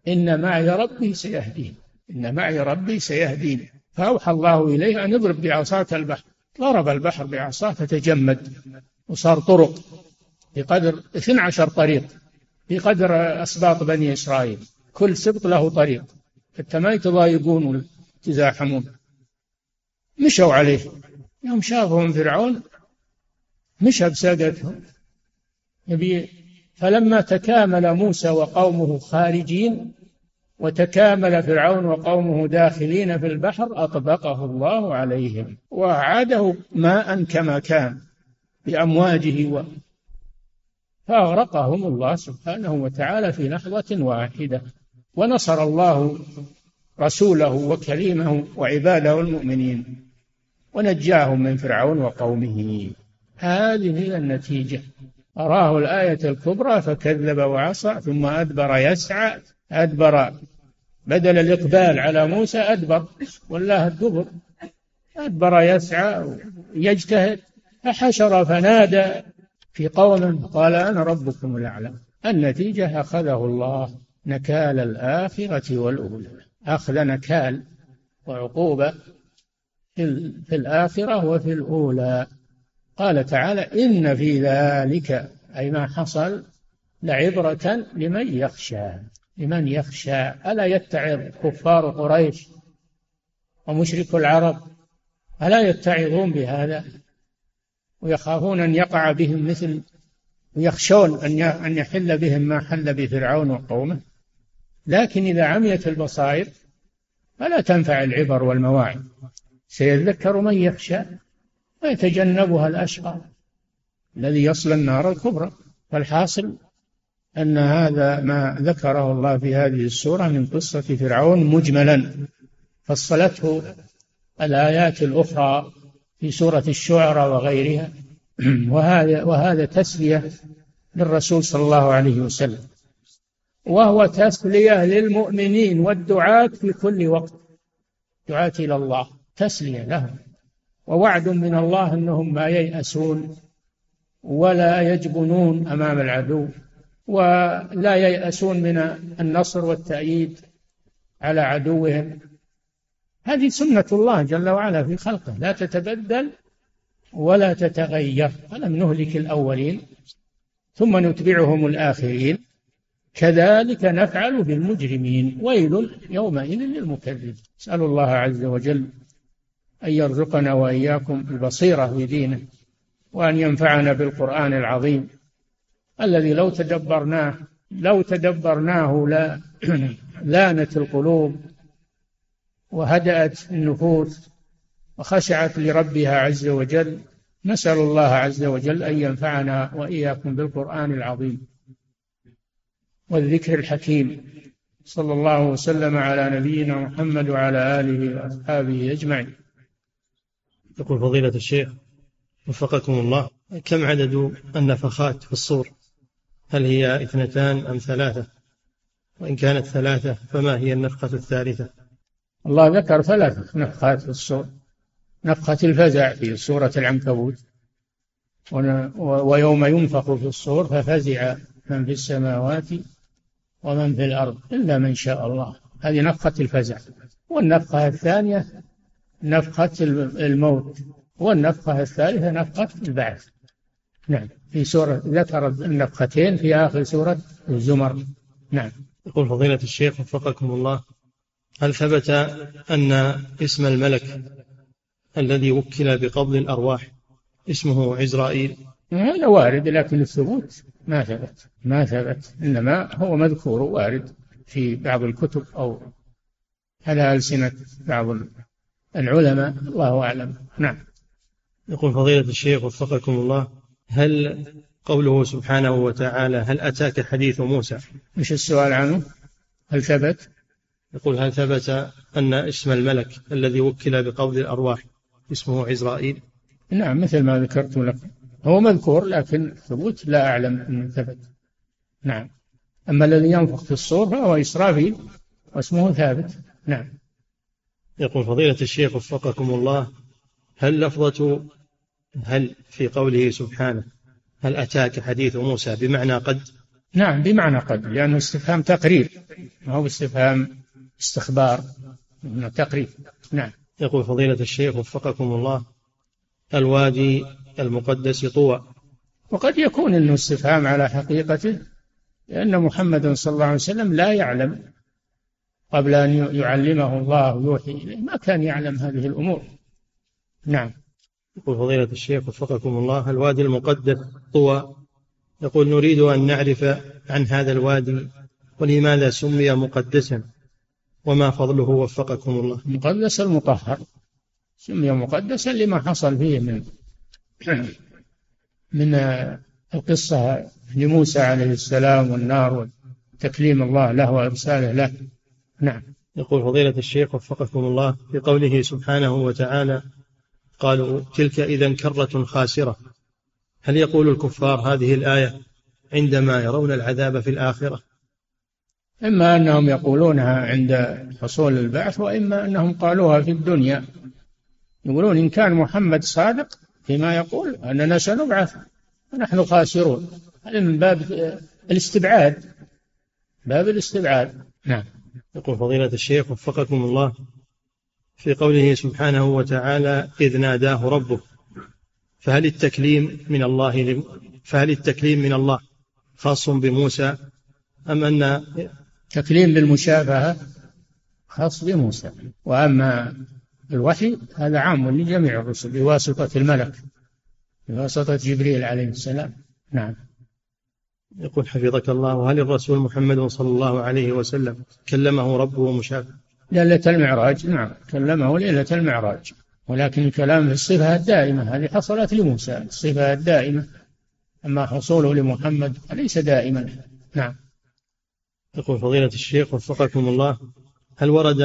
إن معي ربي سيهدين. إن معي ربي سيهدين فأوحى الله إليه أن يضرب بعصاك البحر. ضرب البحر بعصاه فتجمد وصار طرق بقدر 12 طريق بقدر أسباط بني إسرائيل. كل سبط له طريق. حتى ما يتضايقون ويتزاحمون مشوا عليه. يوم شافهم فرعون مشى بساقتهم. فلما تكامل موسى وقومه خارجين وتكامل فرعون وقومه داخلين في البحر أطبقه الله عليهم. وأعاده ماء كما كان بأمواجه و. فأغرقهم الله سبحانه وتعالى في لحظة واحدة. ونصر الله رسوله وكريمه وعباده المؤمنين. ونجاهم من فرعون وقومه. هذه هي النتيجة. أراه الآية الكبرى فكذب وعصى ثم أدبر يسعى. أدبر. بدل الإقبال على موسى أدبر والله الدبر. أدبر يسعى يجتهد فحشر فنادى. في قوم قال أنا ربكم الأعلى. النتيجة أخذه الله نكال الآخرة والأولى. أخذ نكال وعقوبة في الآخرة وفي الأولى. قال تعالى إن في ذلك أي ما حصل لعبرة لمن يخشى. لمن يخشى؟ ألا يتعظ كفار قريش ومشرك العرب؟ ألا يتعظون بهذا؟ ويخافون أن يقع بهم مثل ويخشون أن أن يحل بهم ما حل بفرعون وقومه. لكن إذا عميت البصائر فلا تنفع العبر والمواعظ. سيذكر من يخشى ويتجنبها الأشقى الذي يصل النار الكبرى. فالحاصل أن هذا ما ذكره الله في هذه السورة من قصة فرعون مجملا فصلته الآيات الأخرى في سورة الشعراء وغيرها. وهذا وهذا تسلية للرسول صلى الله عليه وسلم. وهو تسلية للمؤمنين والدعاة في كل وقت دعاة إلى الله تسلية لهم. ووعد من الله أنهم ما ييأسون ولا يجبنون أمام العدو. ولا ييأسون من النصر والتأييد على عدوهم. هذه سنة الله جل وعلا في خلقه. لا تتبدل ولا تتغير. ألم نهلك الأولين ثم نتبعهم الآخرين. كذلك نفعل بالمجرمين. ويل يومئذ للمكذبين. اسال الله عز وجل أن يرزقنا وإياكم البصيرة في دينه وأن ينفعنا بالقرآن العظيم. الذي لو تدبرناه لو تدبرناه لا لانت القلوب وهدأت النفوس وخشعت لربها عز وجل نسأل الله عز وجل أن ينفعنا وإياكم بالقرآن العظيم والذكر الحكيم. صلى الله وسلم على نبينا محمد وعلى آله وأصحابه أجمعين. يقول فضيلة الشيخ وفقكم الله كم عدد النفخات في الصور؟ هل هي اثنتان أم ثلاثة؟ وإن كانت ثلاثة فما هي النفخة الثالثة؟ الله ذكر ثلاث نفخات في الصور نفخة الفزع في سورة العنكبوت. ويوم ينفخ في الصور ففزع من في السماوات ومن في الأرض إلا من شاء الله. هذه نفخة الفزع. والنفخة الثانية نفخة الموت. والنفخة الثالثة نفخة البعث. نعم. في سورة ذكر النفختين في آخر سورة الزمر. نعم. يقول فضيلة الشيخ وفقكم الله هل ثبت أن اسم الملك الذي وكل بقبض الأرواح اسمه عزرائيل؟ هذا وارد لكن الثبوت ما ثبت. ما ثبت إنما هو مذكور وارد في بعض الكتب أو على ألسنة بعض العلماء. الله أعلم. نعم. يقول فضيلة الشيخ وفقكم الله هل قوله سبحانه وتعالى هل أتاك حديث موسى؟ مش السؤال عنه؟ هل ثبت؟ يقول هل ثبت أن اسم الملك الذي وكل بقبض الأرواح اسمه عزرائيل نعم مثل ما ذكرت لك هو مذكور لكن ثبوت لا أعلم أنه ثبت. نعم. أما الذي ينفخ في الصور فهو إسرافيل واسمه ثابت. نعم. يقول فضيلة الشيخ وفقكم الله هل لفظة هل في قوله سبحانه هل أتاك حديث موسى بمعنى قد؟ نعم بمعنى قد لأنه استفهام تقرير ما هو استفهام استخبار من تقريب نعم. يقول فضيلة الشيخ وفقكم الله الوادي المقدس طوى. وقد يكون إنه استفهام على حقيقته لأن محمدا صلى الله عليه وسلم لا يعلم قبل أن يعلمه الله ويوحي إليه ما كان يعلم هذه الأمور. نعم. يقول فضيلة الشيخ وفقكم الله الوادي المقدس طوى. يقول نريد أن نعرف عن هذا الوادي ولماذا سمي مقدسا وما فضله وفقكم الله؟ المقدس المطهر. سمي مقدسا لما حصل فيه من من القصة لموسى عليه السلام والنار وتكليم الله له وإرساله له. نعم. يقول فضيلة الشيخ وفقكم الله في قوله سبحانه وتعالى قالوا تلك إذا كرة خاسرة. هل يقول الكفار هذه الآية عندما يرون العذاب في الآخرة؟ إما أنهم يقولونها عند حصول البعث وإما أنهم قالوها في الدنيا. يقولون إن كان محمد صادق فيما يقول أننا سنبعث ونحن خاسرون. هذا من باب الاستبعاد. باب الاستبعاد. نعم. يقول فضيلة الشيخ وفقكم الله. في قوله سبحانه وتعالى إذ ناداه ربه فهل التكليم من الله فهل التكليم من الله خاص بموسى؟ أم أن تكليم بالمشافهة خاص بموسى. وأما الوحي هذا عام لجميع الرسل بواسطة الملك بواسطة جبريل عليه السلام. نعم. يقول حفظك الله هل الرسول محمد صلى الله عليه وسلم كلمه ربه مشافهة ليلة المعراج. نعم كلمه ليلة المعراج. ولكن الكلام في الصفة الدائمة هذه حصلت لموسى. الصفة الدائمة أما حصوله لمحمد فليس دائما. نعم. يقول فضيلة الشيخ وفقكم الله هل ورد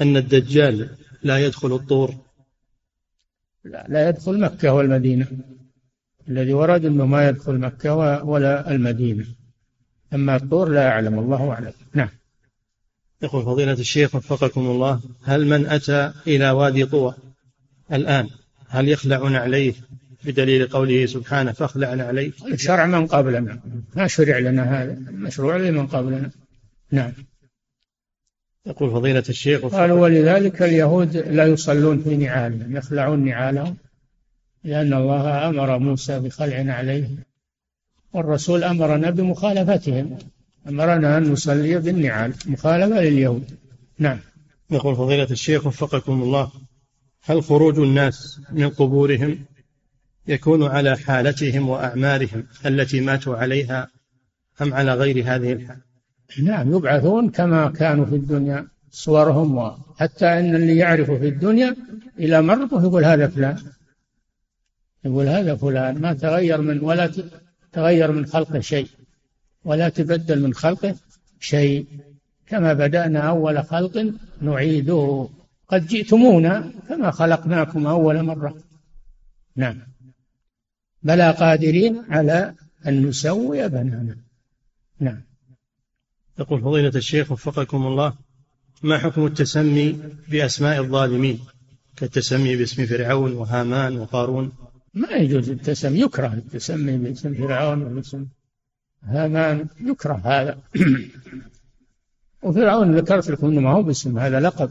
أن الدجال لا يدخل الطور؟ لا, لا يدخل مكة والمدينة. الذي ورد أنه ما يدخل مكة ولا المدينة. أما الطور لا أعلم الله أعلم. نعم. يقول فضيلة الشيخ وفقكم الله هل من أتى إلى وادي طوى الآن؟ هل يخلع عليه بدليل قوله سبحانه فاخلع عليه؟ شرع من قبلنا. ما شرع لنا هذا. مشروع لمن قبلنا. نعم. يقول فضيلة الشيخ قالوا ولذلك اليهود لا يصلون في نعالهم يخلعون نعالهم لأن الله أمر موسى بخلع عليه والرسول أمرنا بمخالفتهم. أمرنا أن نصلي بالنعال مخالفة لليهود. نعم. يقول فضيلة الشيخ وفقكم الله هل خروج الناس من قبورهم يكون على حالتهم وأعمالهم التي ماتوا عليها أم على غير هذه الحال؟ نعم يبعثون كما كانوا في الدنيا صورهم وحتى أن اللي يعرفه في الدنيا إلى مرته يقول هذا فلان. يقول هذا فلان ما تغير من ولا تغير من خلقه شيء. ولا تبدل من خلقه شيء. كما بدأنا أول خلق نعيده. قد جئتمونا كما خلقناكم أول مرة. نعم. بلى قادرين على أن نسوي بنانا نعم. يقول فضيلة الشيخ وفقكم الله ما حكم التسمي بأسماء الظالمين؟ كالتسمي باسم فرعون وهامان وقارون. ما يجوز التسمي يكره التسمي باسم فرعون وباسم هامان يكره هذا. وفرعون ذكرت لكم انه ما هو باسم هذا لقب.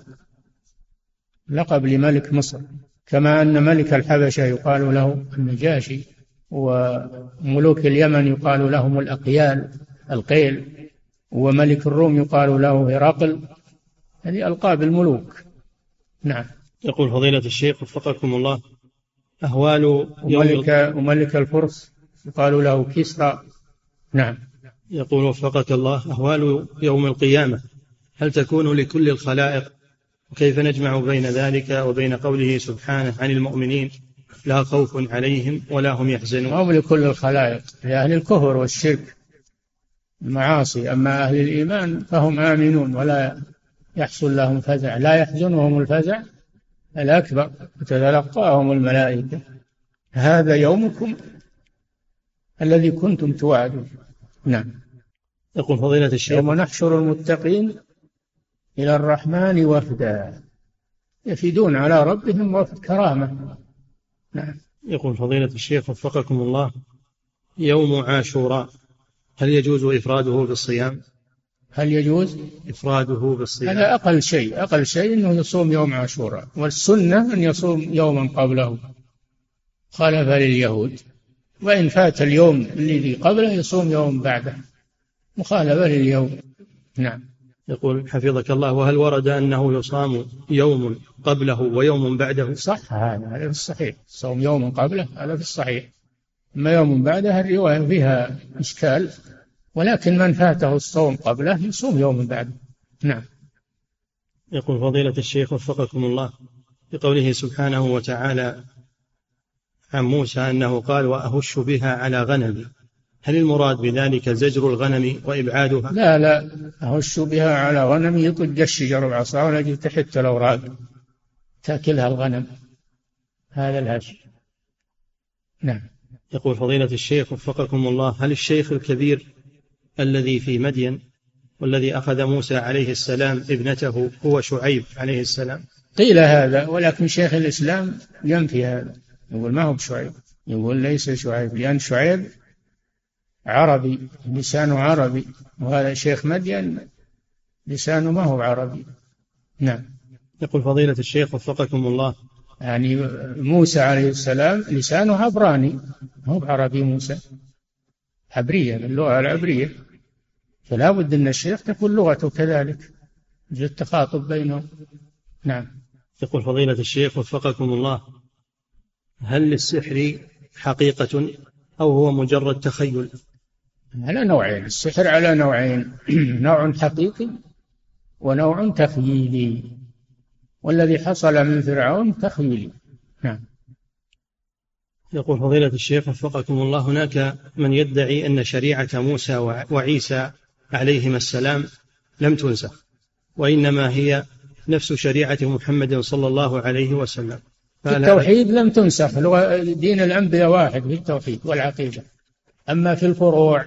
لقب لملك مصر. كما أن ملك الحبشة يقال له النجاشي وملوك اليمن يقال لهم الأقيال القيل. وملك الروم يقال له هرقل. هذه ألقاب الملوك. نعم. يقول فضيلة الشيخ وفقكم الله أهوال وملك, وملك الفرس يقال له كسرى. نعم. يقول وفقك الله أهوال يوم القيامة. هل تكون لكل الخلائق؟ وكيف نجمع بين ذلك وبين قوله سبحانه عن المؤمنين؟ لا خوف عليهم ولا هم يحزنون. هم لكل الخلائق؟ لأهل الكفر والشرك. المعاصي. أما أهل الإيمان فهم آمنون ولا يحصل لهم فزع. لا يحزنهم الفزع الأكبر. تتلقاهم الملائكة. هذا يومكم الذي كنتم توعدون. نعم. يقول فضيلة الشيخ. يوم نحشر المتقين إلى الرحمن وفدا. يفدون على ربهم وفد كرامة. نعم. يقول فضيلة الشيخ وفقكم الله. يوم عاشوراء. هل يجوز إفراده بالصيام؟ هل يجوز؟ إفراده بالصيام؟ هذا أقل شيء. أقل شيء أنه يصوم يوم عاشوراء. والسنة أن يصوم يوما قبله. خالف لليهود. وإن فات اليوم الذي قبله يصوم يوم بعده. مخالفة لليوم. نعم. يقول حفظك الله وهل ورد أنه يصام يوم قبله ويوم بعده؟ صح هذا هذا في الصحيح. صوم يوم قبله هذا في الصحيح. أما يوم بعده الرواية فيها إشكال ولكن من فاته الصوم قبله يصوم يوم بعده. نعم. يقول فضيلة الشيخ وفقكم الله بقوله سبحانه وتعالى عن موسى أنه قال وأهش بها على غنمي هل المراد بذلك زجر الغنم وإبعادها؟ لا لا. أهش بها على غنمي يطج الشجر بعصا ونجد تحت الأوراق تأكلها الغنم. هذا الهش. نعم. يقول فضيلة الشيخ وفقكم الله هل الشيخ الكبير الذي في مدين والذي أخذ موسى عليه السلام ابنته هو شعيب عليه السلام؟ قيل هذا ولكن شيخ الإسلام ينفي هذا. يقول ما هو بشعيب؟ يقول ليس شعيب لأن شعيب عربي لسانه عربي وهذا شيخ مدين لسانه ما هو عربي. نعم. يقول فضيلة الشيخ وفقكم الله. يعني موسى عليه السلام لسانه عبراني هو بعربي موسى؟ عبرية باللغة العبرية. فلا بد أن الشيخ تكون لغته كذلك يجوز التخاطب بينهم. نعم. يقول فضيلة الشيخ وفقكم الله. هل للسحر حقيقة أو هو مجرد تخيل؟ على نوعين. السحر على نوعين. نوع حقيقي ونوع تخييلي. والذي حصل من فرعون تخييلي نعم. يقول فضيلة الشيخ وفقكم الله هناك من يدعي أن شريعة موسى وعيسى عليهما السلام لم تنسخ وإنما هي نفس شريعة محمد صلى الله عليه وسلم. في التوحيد لم تنسخ دين الأنبياء واحد في التوحيد والعقيدة. أما في الفروع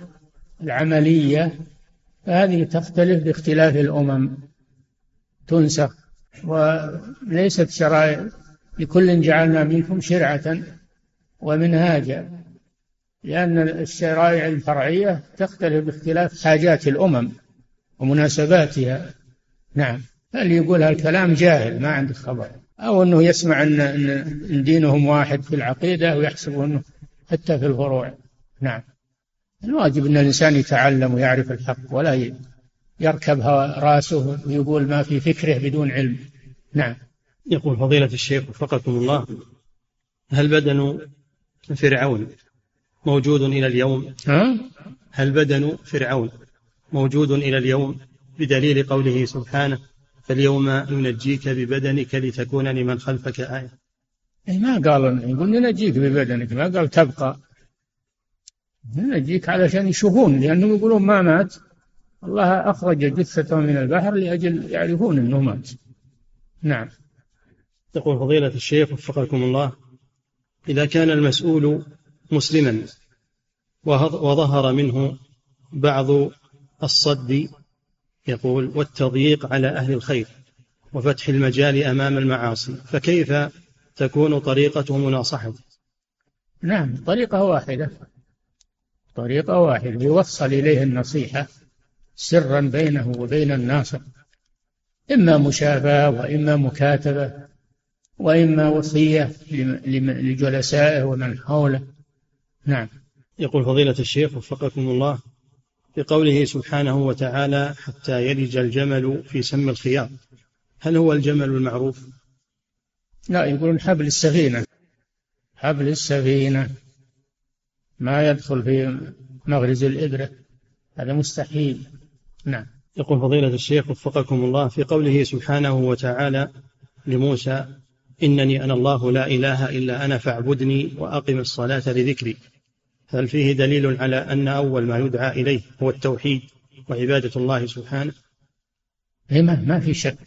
العملية فهذه تختلف باختلاف الأمم. تنسخ وليست شرائع لكل جعلنا منكم شرعة ومنهاجا. لأن الشرائع الفرعية تختلف باختلاف حاجات الأمم ومناسباتها. نعم. اللي يقول هالكلام جاهل؟ ما عنده خبر. أو أنه يسمع أن, أن دينهم واحد في العقيدة ويحسب أنه حتى في الفروع. نعم. الواجب أن الإنسان يتعلم ويعرف الحق ولا يركب رأسه ويقول ما في فكره بدون علم. نعم. يقول فضيلة الشيخ وفقكم الله هل بدن فرعون موجود إلى اليوم؟ ها؟ هل بدن فرعون موجود إلى اليوم بدليل قوله سبحانه فاليوم ننجيك ببدنك لتكون لمن خلفك آية. ما قال يقول ننجيك ببدنك ما قال تبقى. ننجيك علشان يشوفون لأنهم يقولون ما مات. الله أخرج جثته من البحر لأجل يعرفون أنه مات. نعم. يقول فضيلة الشيخ وفقكم الله إذا كان المسؤول مسلما وظهر منه بعض الصد يقول والتضييق على أهل الخير وفتح المجال أمام المعاصي فكيف تكون طريقة مناصحته نعم طريقة واحدة. طريقة واحدة يوصل إليه النصيحة سرا بينه وبين الناس إما مشافاة وإما مكاتبة وإما وصية لجلسائه ومن حوله. نعم. يقول فضيلة الشيخ وفقكم الله في قوله سبحانه وتعالى حتى يلج الجمل في سم الخياط. هل هو الجمل المعروف؟ لا يقولون حبل السفينة. حبل السفينة. ما يدخل في مغرز الإبرة. هذا مستحيل. نعم. يقول فضيلة الشيخ وفقكم الله في قوله سبحانه وتعالى لموسى إنني أنا الله لا إله إلا أنا فاعبدني وأقم الصلاة لذكري. هل فيه دليل على أن أول ما يدعى إليه هو التوحيد وعبادة الله سبحانه؟ ما ما في شك.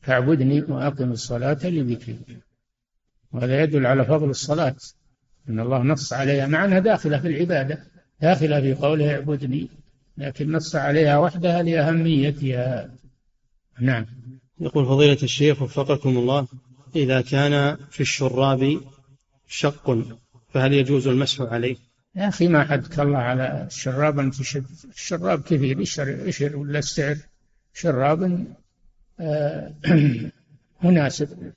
فاعبدني وأقم الصلاة لذكري. وهذا يدل على فضل الصلاة. إن الله نص عليها. مع أنها داخلة في العبادة داخلة في قوله اعبدني لكن نص عليها وحدها لأهميتها. نعم. يقول فضيلة الشيخ وفقكم الله إذا كان في الشراب شق فهل يجوز المسح عليه؟ يا أخي ما حدك الله على الشراب أنت الشراب كثير يشر, يشر ولا السعر؟ شراب آه مناسب.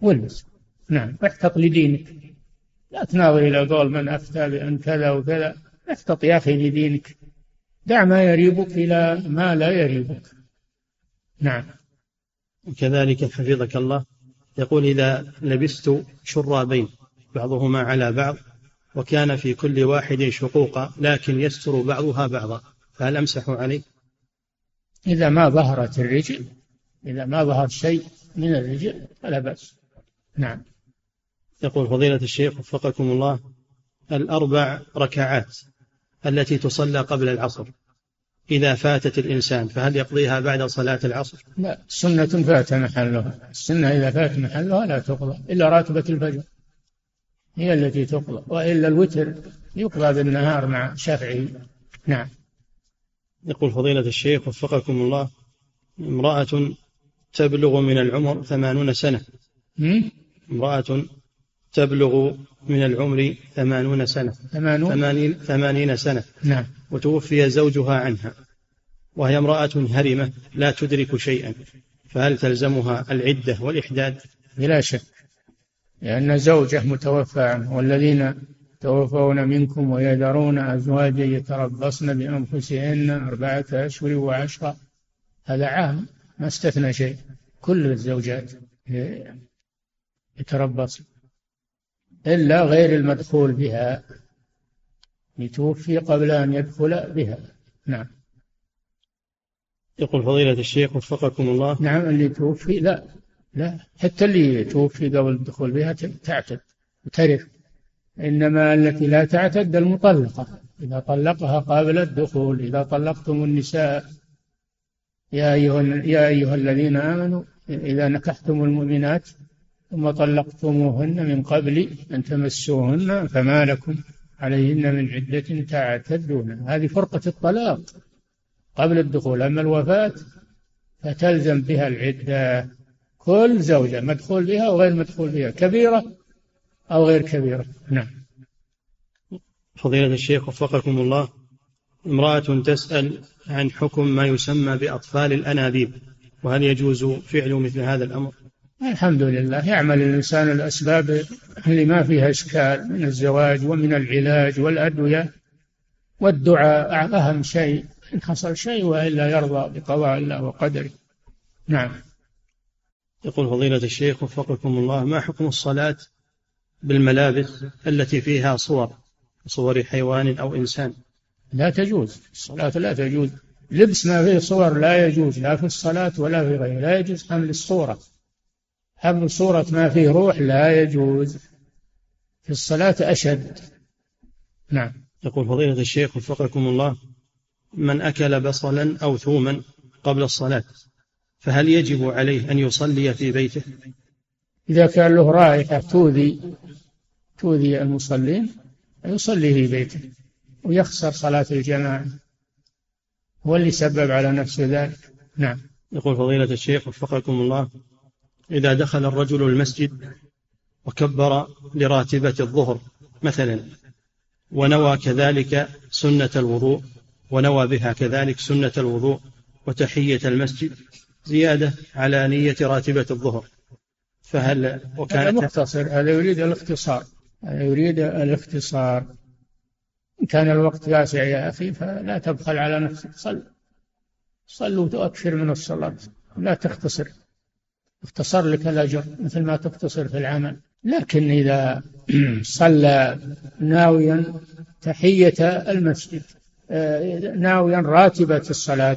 والبس. نعم واحتط لدينك لا تناظر إلى قول من أفتى بأن كذا وكذا. احتط يا أخي لدينك. دع ما يريبك إلى ما لا يريبك. نعم. وكذلك حفظك الله. يقول إذا لبست شرابين بعضهما على بعض وكان في كل واحد شقوق لكن يستر بعضها بعضا. فهل أمسح عليه إذا ما ظهرت الرجل إذا ما ظهر شيء من الرجل فلا بأس. نعم. يقول فضيلة الشيخ وفقكم الله الأربع ركعات التي تصلى قبل العصر إذا فاتت الإنسان فهل يقضيها بعد صلاة العصر؟ لا سنة فات محلها. السنة إذا فات محلها لا تقضى إلا راتبة الفجر. هي التي تقضى وإلا الوتر يقضى بالنهار مع شافعي نعم. يقول فضيلة الشيخ وفقكم الله امرأة تبلغ من العمر ثمانون سنة. امرأة تبلغ من العمر ثمانون سنة. ثمانين, ثمانين سنة. نعم. وتوفي زوجها عنها وهي امرأة هرمة لا تدرك شيئا فهل تلزمها العدة والإحداد؟ بلا شك. لأن زوجه متوفى عنه والذين توفون منكم ويذرون أزواجا يتربصن بأنفسهن أربعة أشهر وعشرة. هذا عام ما استثنى شيء كل الزوجات يتربصن إلا غير المدخول بها. يتوفي قبل أن يدخل بها. نعم. يقول فضيلة الشيخ وفقكم الله. نعم اللي توفي لا. لا حتى اللي توفي قبل الدخول بها تعتد وترث. إنما التي لا تعتد المطلقة. إذا طلقها قبل الدخول إذا طلقتم النساء يا أيها يا أيها الذين آمنوا إذا نكحتم المؤمنات ثم طلقتموهن من قبل أن تمسوهن فما لكم عليهن من عدة تعتدون. هذه فرقة الطلاق قبل الدخول. أما الوفاة فتلزم بها العدة. كل زوجة مدخول بها وغير مدخول بها كبيرة أو غير كبيرة. نعم. فضيلة الشيخ وفقكم الله امرأة تسأل عن حكم ما يسمى بأطفال الأنابيب وهل يجوز فعل مثل هذا الأمر؟ الحمد لله يعمل الإنسان الأسباب اللي ما فيها إشكال من الزواج ومن العلاج والأدوية والدعاء أهم شيء إن حصل شيء وإلا يرضى بقضاء الله وقدره. نعم. يقول فضيلة الشيخ وفقكم الله ما حكم الصلاة بالملابس التي فيها صور صور حيوان أو إنسان؟ لا تجوز الصلاة لا تجوز. لبس ما فيه صور لا يجوز لا في الصلاة ولا في غيره لا يجوز حمل الصورة. حمل صورة ما فيه روح لا يجوز. في الصلاة أشد. نعم. يقول فضيلة الشيخ وفقكم الله من أكل بصلا أو ثوما قبل الصلاة فهل يجب عليه أن يصلي في بيته؟ إذا كان له رائحة تؤذي تؤذي المصلين يصلي في بيته ويخسر صلاة الجماعة. هو اللي سبب على نفسه ذلك. نعم. يقول فضيلة الشيخ وفقكم الله إذا دخل الرجل المسجد وكبر لراتبة الظهر مثلا ونوى كذلك سنة الوضوء ونوى بها كذلك سنة الوضوء وتحية المسجد زيادة على نية راتبة الظهر. فهل هذا وكانت مختصر هذا يريد الاختصار. هذا يريد الاختصار. إن كان الوقت واسع يا أخي فلا تبخل على نفسك. صل. صلوا أكثر من الصلاة. لا تختصر. اختصر لك الأجر مثل ما تختصر في العمل. لكن إذا صلى ناويا تحية المسجد آه، ناويا راتبة الصلاة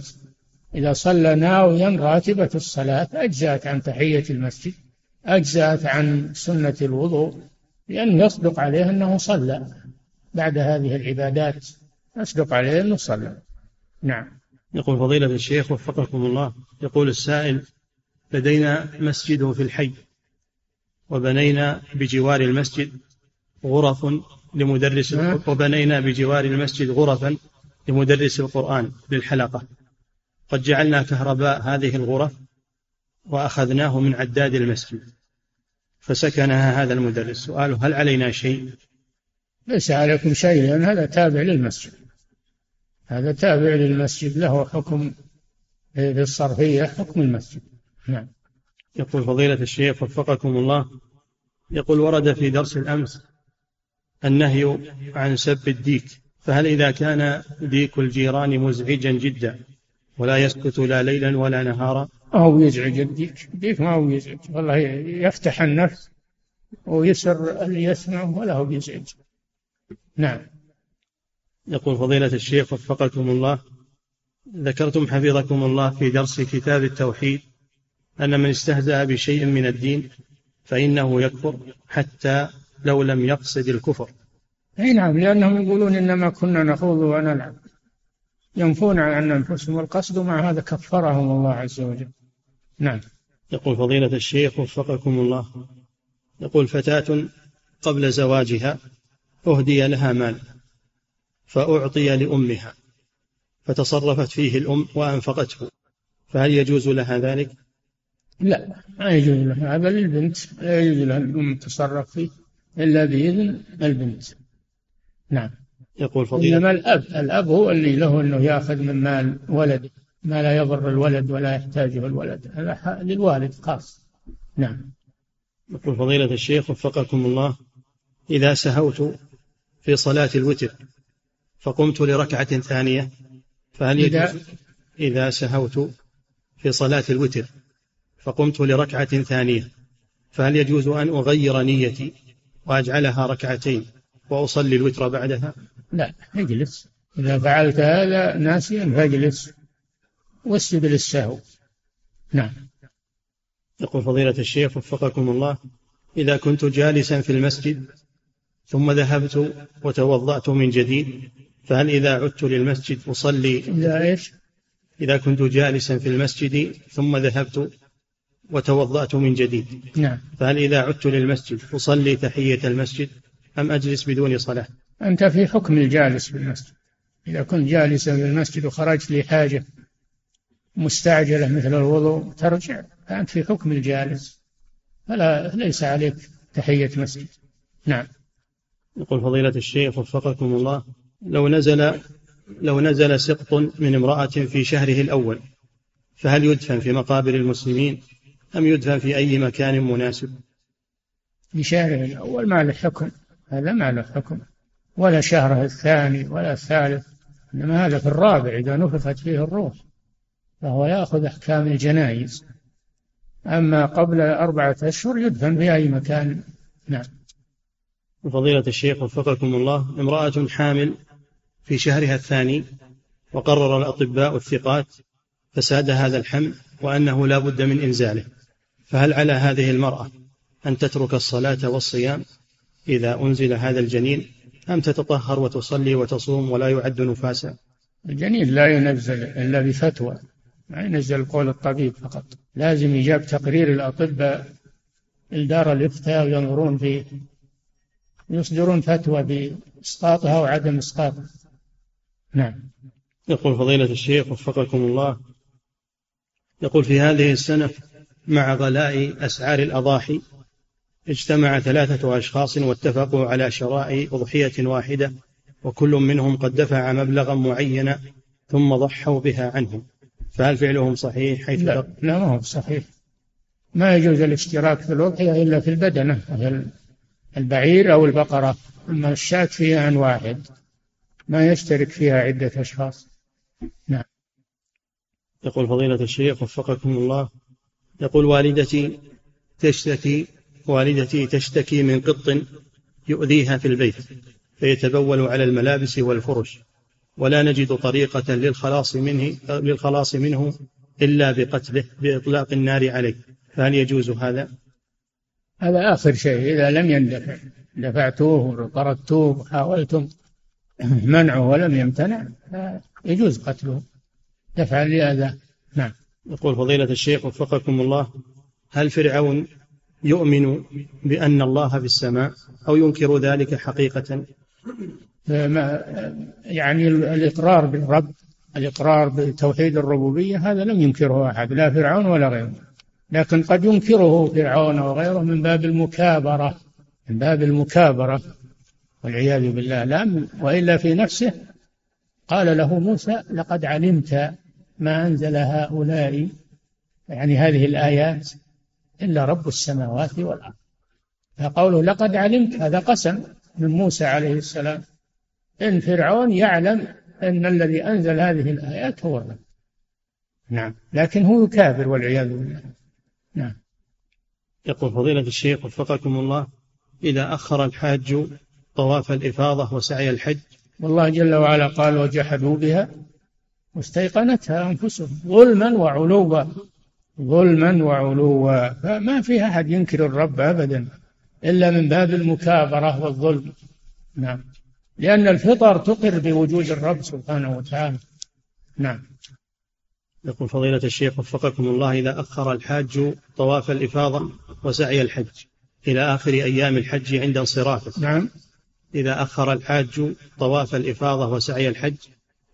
إذا صلى ناويا راتبة الصلاة أجزأت عن تحية المسجد أجزأت عن سنة الوضوء لأن يصدق عليه أنه صلى. بعد هذه العبادات يصدق عليه أنه صلى. نعم. يقول فضيلة الشيخ وفقكم الله يقول السائل لدينا مسجد في الحي وبنينا بجوار المسجد غرف لمدرس. وبنينا بجوار المسجد غرفا لمدرس القرآن للحلقة. قد جعلنا كهرباء هذه الغرف وأخذناه من عداد المسجد فسكنها هذا المدرس. سؤاله هل علينا شيء؟ ليس عليكم شيء لأن هذا تابع للمسجد. هذا تابع للمسجد له حكم في الصرفية حكم المسجد. نعم. يقول فضيلة الشيخ وفقكم الله يقول ورد في درس الأمس النهي عن سب الديك فهل إذا كان ديك الجيران مزعجا جدا؟ ولا يسكت لا ليلا ولا نهارا. ما هو يزعج الديك. الديك ما هو يزعج. والله يفتح النفس ويسر اللي يسمع ولا هو يزعج نعم. يقول فضيلة الشيخ وفقكم الله ذكرتم حفظكم الله في درس كتاب التوحيد أن من استهزأ بشيء من الدين فإنه يكفر حتى لو لم يقصد الكفر. أي نعم لأنهم يقولون إنما كنا نخوض ونلعب. ينفون عن أنفسهم القصد ومع هذا كفرهم الله عز وجل. نعم. يقول فضيلة الشيخ وفقكم الله. يقول فتاة قبل زواجها أهدي لها مال فأعطي لأمها فتصرفت فيه الأم وأنفقته. فهل يجوز لها ذلك؟ لا ما يجوز له هذا للبنت لا يجوز لها الأم تتصرف فيه إلا بإذن البنت. نعم. يقول فضيلة. إنما الأب الأب هو اللي له إنه يأخذ من مال ولده ما لا يضر الولد ولا يحتاجه الولد. هذا للوالد خاص. نعم. يقول فضيلة الشيخ وفقكم الله إذا سهوت في صلاة الوتر فقمت لركعة ثانية فهل إذا- إذا سهوت في صلاة الوتر فقمت لركعة ثانية فهل يجوز أن أغير نيتي وأجعلها ركعتين؟ وأصلي الوتر بعدها؟ لا اجلس. إذا فعلت هذا ناسيا فاجلس. واسجد للسهو. نعم. يقول فضيلة الشيخ وفقكم الله إذا كنت جالسا في المسجد ثم ذهبت وتوضأت من جديد فهل إذا عدت للمسجد أصلي؟ إذا إيش؟ إذا كنت جالسا في المسجد ثم ذهبت وتوضأت من جديد نعم. فهل إذا عدت للمسجد أصلي تحية المسجد؟ أم أجلس بدون صلاة؟ أنت في حكم الجالس في المسجد إذا كنت جالسا في المسجد وخرجت لحاجة مستعجلة مثل الوضوء ترجع. فأنت في حكم الجالس. فلا ليس عليك تحية مسجد. نعم. يقول فضيلة الشيخ وفقكم الله لو نزل لو نزل سقط من امرأة في شهره الأول فهل يدفن في مقابر المسلمين؟ أم يدفن في أي مكان مناسب؟ بشهره الأول ما له حكم. هذا ما له حكم. ولا شهره الثاني ولا الثالث إنما هذا في الرابع إذا نفخت فيه الروح فهو يأخذ أحكام الجنائز. أما قبل أربعة أشهر يدفن في أي مكان. نعم. فضيلة الشيخ وفقكم الله امرأة حامل في شهرها الثاني وقرر الأطباء الثقات فساد هذا الحمل وأنه لا بد من إنزاله فهل على هذه المرأة أن تترك الصلاة والصيام إذا أنزل هذا الجنين أم تتطهر وتصلي وتصوم ولا يعد نفاسا. الجنين لا ينزل إلا بفتوى ما ينزل قول الطبيب فقط. لازم يجاب تقرير الأطباء الدار الإفتاء وينظرون في يصدرون فتوى بإسقاطها وعدم إسقاطها. نعم. يقول فضيلة الشيخ وفقكم الله يقول في هذه السنة مع غلاء أسعار الأضاحي اجتمع ثلاثة أشخاص واتفقوا على شراء أضحية واحدة وكل منهم قد دفع مبلغا معينا ثم ضحوا بها عنهم. فهل فعلهم صحيح حيث لا لا ما هو صحيح. ما يجوز الاشتراك في الأضحية إلا في البدنة البعير أو البقرة. أما الشاة فيها عن واحد ما يشترك فيها عدة أشخاص. نعم. يقول فضيلة الشيخ وفقكم الله يقول والدتي تشتكي والدتي تشتكي من قط يؤذيها في البيت فيتبول على الملابس والفرش ولا نجد طريقة للخلاص منه للخلاص منه إلا بقتله بإطلاق النار عليه. فهل يجوز هذا؟ هذا آخر شيء. إذا لم يندفع دفعتوه وطردتوه وحاولتم منعه ولم يمتنع يجوز قتله. دفعا لأذى نعم. يقول فضيلة الشيخ وفقكم الله هل فرعون يؤمن بأن الله في السماء أو ينكر ذلك حقيقة؟ يعني الإقرار بالرب الإقرار بتوحيد الربوبية هذا لم ينكره أحد لا فرعون ولا غيره. لكن قد ينكره فرعون وغيره من باب المكابرة من باب المكابرة. والعياذ بالله لا وإلا في نفسه قال له موسى لقد علمت ما أنزل هؤلاء يعني هذه الآيات إلا رب السماوات والأرض. فقوله لقد علمت هذا قسم من موسى عليه السلام. إن فرعون يعلم أن الذي أنزل هذه الآيات هو الرب نعم. لكن هو كافر والعياذ بالله. نعم. يقول فضيلة الشيخ وفقكم الله إذا أخر الحاج طواف الإفاضة وسعي الحج. والله جل وعلا قال وجحدوا بها واستيقنتها أنفسهم ظلما وعلوا ظلما وعلوا. فما في أحد ينكر الرب أبدا إلا من باب المكابرة والظلم. نعم. لأن الفطر تقر بوجود الرب سبحانه وتعالى. نعم. يقول فضيلة الشيخ وفقكم الله إذا أخر الحاج طواف الإفاضة وسعي الحج إلى آخر أيام الحج عند انصرافه. نعم. إذا أخر الحاج طواف الإفاضة وسعي الحج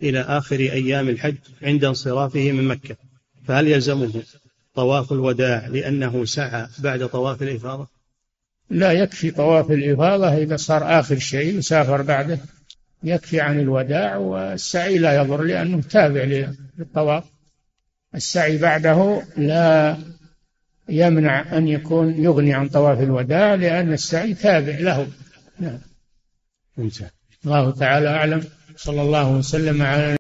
إلى آخر أيام الحج عند انصرافه من مكة فهل يلزمه؟ طواف الوداع لأنه سعى بعد طواف الإفاضة؟ لا يكفي طواف الإفاضة إذا صار آخر شيء يسافر بعده. يكفي عن الوداع والسعي لا يضر لأنه تابع للطواف. السعي بعده لا يمنع أن يكون يغني عن طواف الوداع لأن السعي تابع له. نعم. الله تعالى أعلم. صلى الله وسلم على